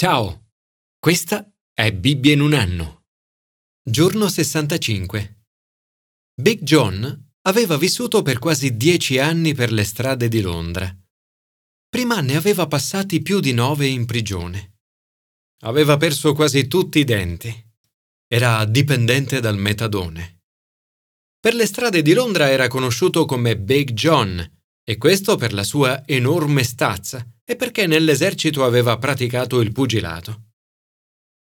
Ciao, questa è Bibbia in un anno. Giorno 65. Big John aveva vissuto per quasi dieci anni per le strade di Londra. Prima ne aveva passati più di nove in prigione. Aveva perso quasi tutti i denti. Era dipendente dal metadone. Per le strade di Londra era conosciuto come Big John, e questo per la sua enorme stazza e perché nell'esercito aveva praticato il pugilato.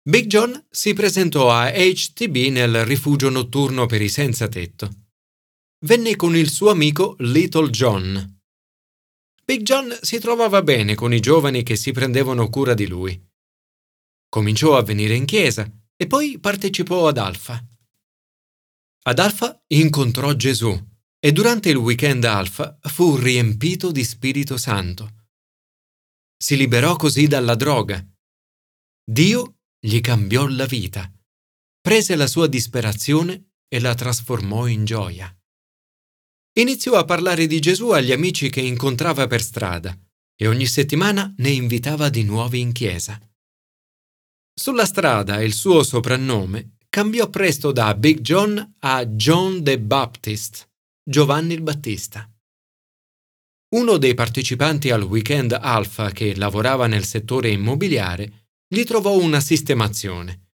Big John si presentò a HTB nel rifugio notturno per i senza tetto. Venne con il suo amico Little John. Big John si trovava bene con i giovani che si prendevano cura di lui. Cominciò a venire in chiesa e poi partecipò ad Alfa. Ad Alfa incontrò Gesù e durante il weekend Alfa fu riempito di Spirito Santo. Si liberò così dalla droga. Dio gli cambiò la vita, prese la sua disperazione e la trasformò in gioia. Iniziò a parlare di Gesù agli amici che incontrava per strada e ogni settimana ne invitava di nuovi in chiesa. Sulla strada il suo soprannome cambiò presto da Big John a John the Baptist, Giovanni il Battista. Uno dei partecipanti al weekend Alpha che lavorava nel settore immobiliare gli trovò una sistemazione.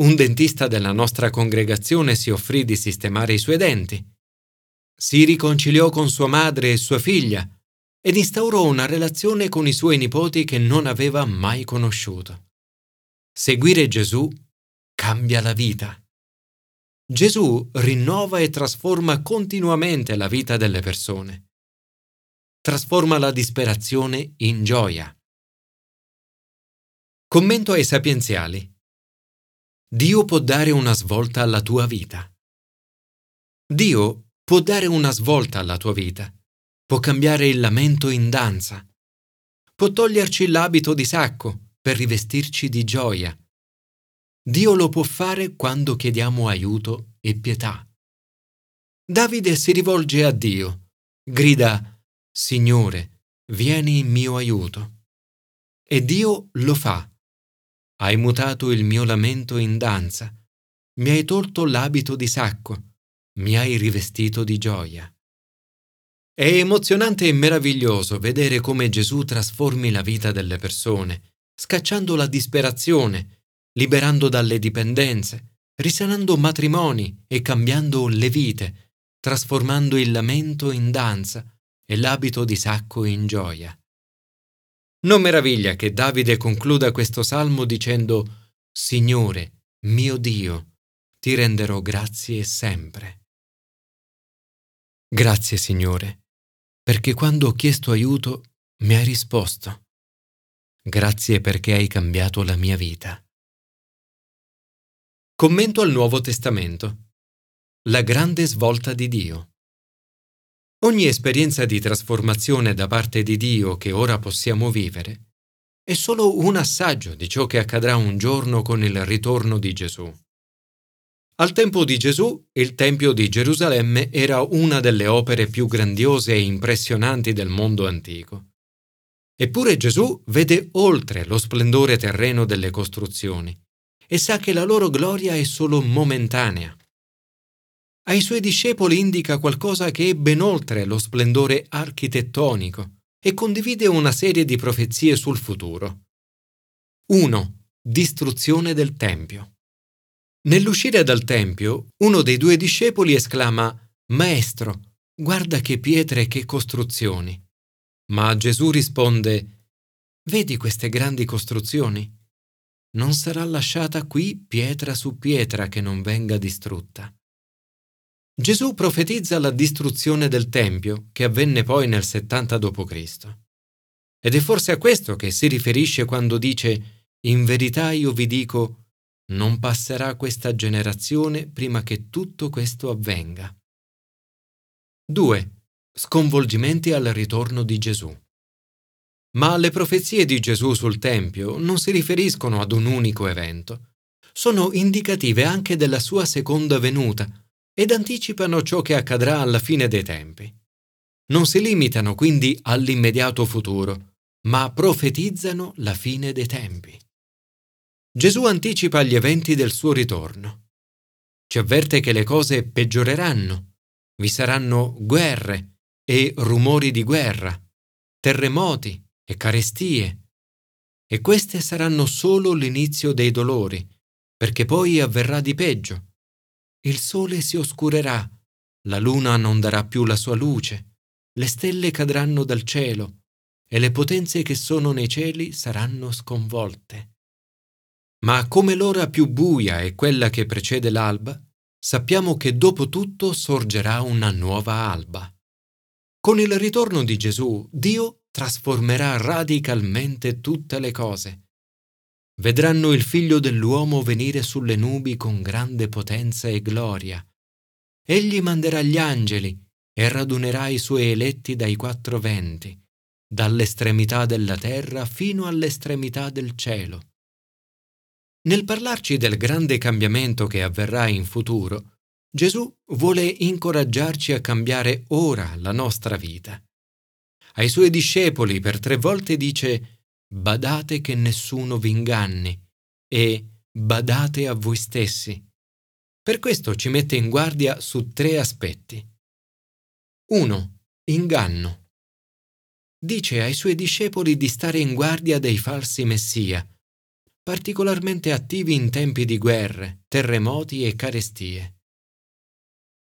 Un dentista della nostra congregazione si offrì di sistemare i suoi denti. Si riconciliò con sua madre e sua figlia ed instaurò una relazione con i suoi nipoti che non aveva mai conosciuto. Seguire Gesù cambia la vita. Gesù rinnova e trasforma continuamente la vita delle persone trasforma la disperazione in gioia. Commento ai sapienziali. Dio può dare una svolta alla tua vita. Dio può dare una svolta alla tua vita. Può cambiare il lamento in danza. Può toglierci l'abito di sacco per rivestirci di gioia. Dio lo può fare quando chiediamo aiuto e pietà. Davide si rivolge a Dio, grida Signore, vieni in mio aiuto. E Dio lo fa. Hai mutato il mio lamento in danza, mi hai tolto l'abito di sacco, mi hai rivestito di gioia. È emozionante e meraviglioso vedere come Gesù trasformi la vita delle persone, scacciando la disperazione, liberando dalle dipendenze, risanando matrimoni e cambiando le vite, trasformando il lamento in danza, e l'abito di sacco in gioia. Non meraviglia che Davide concluda questo salmo dicendo Signore, mio Dio, ti renderò grazie sempre. Grazie, Signore, perché quando ho chiesto aiuto mi hai risposto. Grazie perché hai cambiato la mia vita. Commento al Nuovo Testamento. La grande svolta di Dio. Ogni esperienza di trasformazione da parte di Dio che ora possiamo vivere è solo un assaggio di ciò che accadrà un giorno con il ritorno di Gesù. Al tempo di Gesù, il Tempio di Gerusalemme era una delle opere più grandiose e impressionanti del mondo antico. Eppure Gesù vede oltre lo splendore terreno delle costruzioni e sa che la loro gloria è solo momentanea ai suoi discepoli indica qualcosa che è ben oltre lo splendore architettonico e condivide una serie di profezie sul futuro. 1. Distruzione del Tempio. Nell'uscire dal Tempio, uno dei due discepoli esclama Maestro, guarda che pietre e che costruzioni. Ma Gesù risponde Vedi queste grandi costruzioni? Non sarà lasciata qui pietra su pietra che non venga distrutta. Gesù profetizza la distruzione del Tempio, che avvenne poi nel 70 d.C. Ed è forse a questo che si riferisce quando dice In verità io vi dico, non passerà questa generazione prima che tutto questo avvenga. 2. Sconvolgimenti al ritorno di Gesù. Ma le profezie di Gesù sul Tempio non si riferiscono ad un unico evento. Sono indicative anche della sua seconda venuta, ed anticipano ciò che accadrà alla fine dei tempi. Non si limitano quindi all'immediato futuro, ma profetizzano la fine dei tempi. Gesù anticipa gli eventi del suo ritorno. Ci avverte che le cose peggioreranno, vi saranno guerre e rumori di guerra, terremoti e carestie, e queste saranno solo l'inizio dei dolori, perché poi avverrà di peggio. Il sole si oscurerà, la luna non darà più la sua luce, le stelle cadranno dal cielo e le potenze che sono nei cieli saranno sconvolte. Ma come l'ora più buia è quella che precede l'alba, sappiamo che dopo tutto sorgerà una nuova alba. Con il ritorno di Gesù, Dio trasformerà radicalmente tutte le cose. Vedranno il figlio dell'uomo venire sulle nubi con grande potenza e gloria. Egli manderà gli angeli e radunerà i suoi eletti dai quattro venti dall'estremità della terra fino all'estremità del cielo. Nel parlarci del grande cambiamento che avverrà in futuro, Gesù vuole incoraggiarci a cambiare ora la nostra vita. Ai suoi discepoli per tre volte dice badate che nessuno vi inganni e badate a voi stessi. Per questo ci mette in guardia su tre aspetti. 1. Inganno dice ai suoi discepoli di stare in guardia dei falsi messia, particolarmente attivi in tempi di guerre, terremoti e carestie.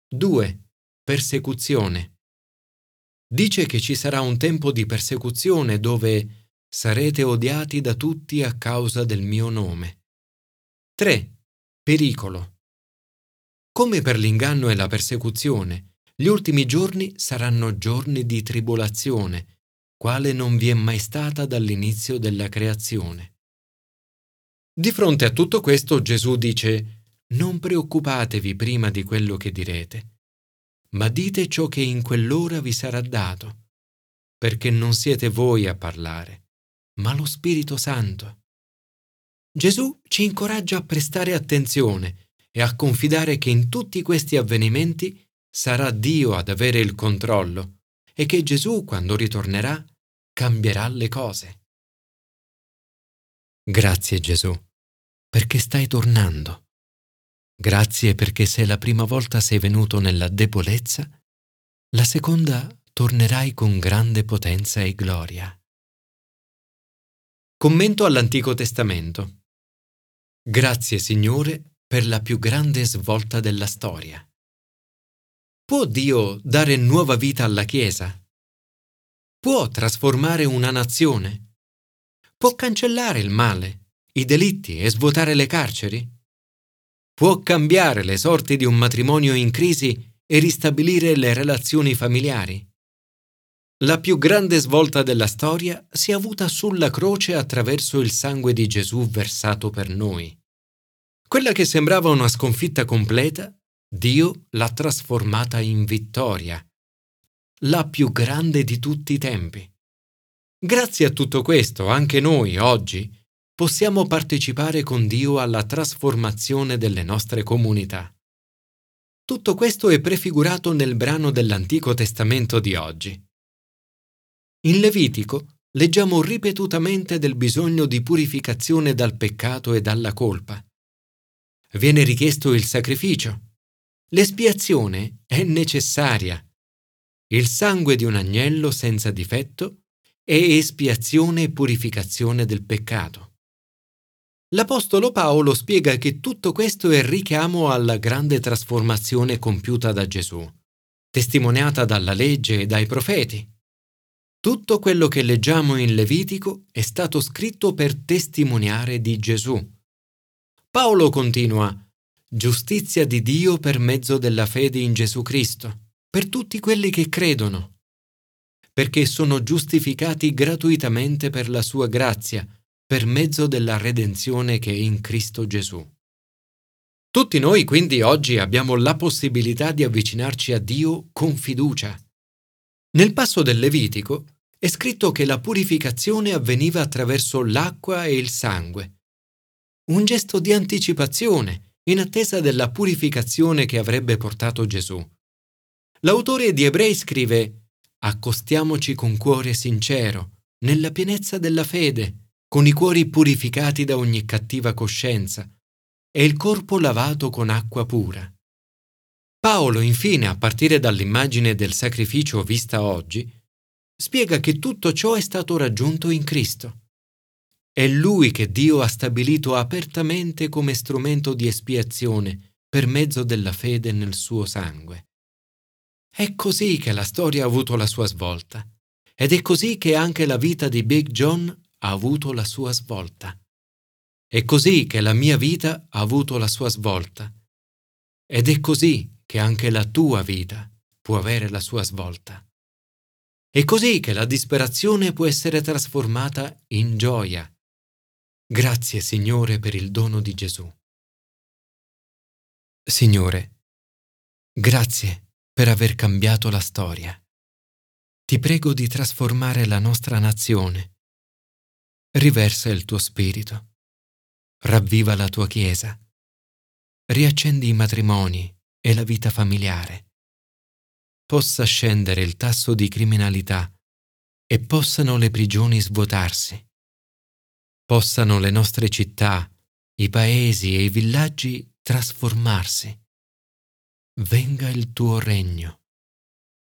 2. Persecuzione. Dice che ci sarà un tempo di persecuzione dove sarete odiati da tutti a causa del mio nome. 3. Pericolo. Come per l'inganno e la persecuzione, gli ultimi giorni saranno giorni di tribolazione, quale non vi è mai stata dall'inizio della creazione. Di fronte a tutto questo Gesù dice, non preoccupatevi prima di quello che direte, ma dite ciò che in quell'ora vi sarà dato, perché non siete voi a parlare, ma lo Spirito Santo. Gesù ci incoraggia a prestare attenzione e a confidare che in tutti questi avvenimenti sarà Dio ad avere il controllo e che Gesù, quando ritornerà, cambierà le cose. Grazie Gesù, perché stai tornando. Grazie perché se la prima volta sei venuto nella debolezza, la seconda tornerai con grande potenza e gloria. Commento all'Antico Testamento. Grazie Signore per la più grande svolta della storia. Può Dio dare nuova vita alla Chiesa? può trasformare una nazione? Può cancellare il male, i delitti e svuotare le carceri? Può cambiare le sorti di un matrimonio in crisi e ristabilire le relazioni familiari? La più grande svolta della storia si è avuta sulla croce attraverso il sangue di Gesù versato per noi. Quella che sembrava una sconfitta completa, Dio l'ha trasformata in vittoria la più grande di tutti i tempi. Grazie a tutto questo, anche noi oggi possiamo partecipare con Dio alla trasformazione delle nostre comunità. Tutto questo è prefigurato nel brano dell'Antico Testamento di oggi. In Levitico leggiamo ripetutamente del bisogno di purificazione dal peccato e dalla colpa. Viene richiesto il sacrificio. L'espiazione è necessaria il sangue di un agnello senza difetto è espiazione e purificazione del peccato. L'Apostolo Paolo spiega che tutto questo è richiamo alla grande trasformazione compiuta da Gesù, testimoniata dalla legge e dai profeti. Tutto quello che leggiamo in Levitico è stato scritto per testimoniare di Gesù. Paolo continua, giustizia di Dio per mezzo della fede in Gesù Cristo per tutti quelli che credono, perché sono giustificati gratuitamente per la sua grazia, per mezzo della redenzione che è in Cristo Gesù. Tutti noi quindi oggi abbiamo la possibilità di avvicinarci a Dio con fiducia. Nel passo del Levitico è scritto che la purificazione avveniva attraverso l'acqua e il sangue. Un gesto di anticipazione in attesa della purificazione che avrebbe portato Gesù. L'autore di Ebrei scrive Accostiamoci con cuore sincero, nella pienezza della fede, con i cuori purificati da ogni cattiva coscienza e il corpo lavato con acqua pura. Paolo, infine, a partire dall'immagine del sacrificio vista oggi, spiega che tutto ciò è stato raggiunto in Cristo. È Lui che Dio ha stabilito apertamente come strumento di espiazione per mezzo della fede nel suo sangue. È così che la storia ha avuto la sua svolta ed è così che anche la vita di Big John ha avuto la sua svolta. È così che la mia vita ha avuto la sua svolta. Ed è così che anche la tua vita può avere la sua svolta. È così che la disperazione può essere trasformata in gioia. Grazie Signore per il dono di Gesù. Signore, grazie per aver cambiato la storia. Ti prego di trasformare la nostra nazione. Riversa il tuo spirito ravviva la tua Chiesa, riaccendi i matrimoni e la vita familiare, possa scendere il tasso di criminalità e possano le prigioni svuotarsi, possano le nostre città, i paesi e i villaggi trasformarsi. Venga il tuo regno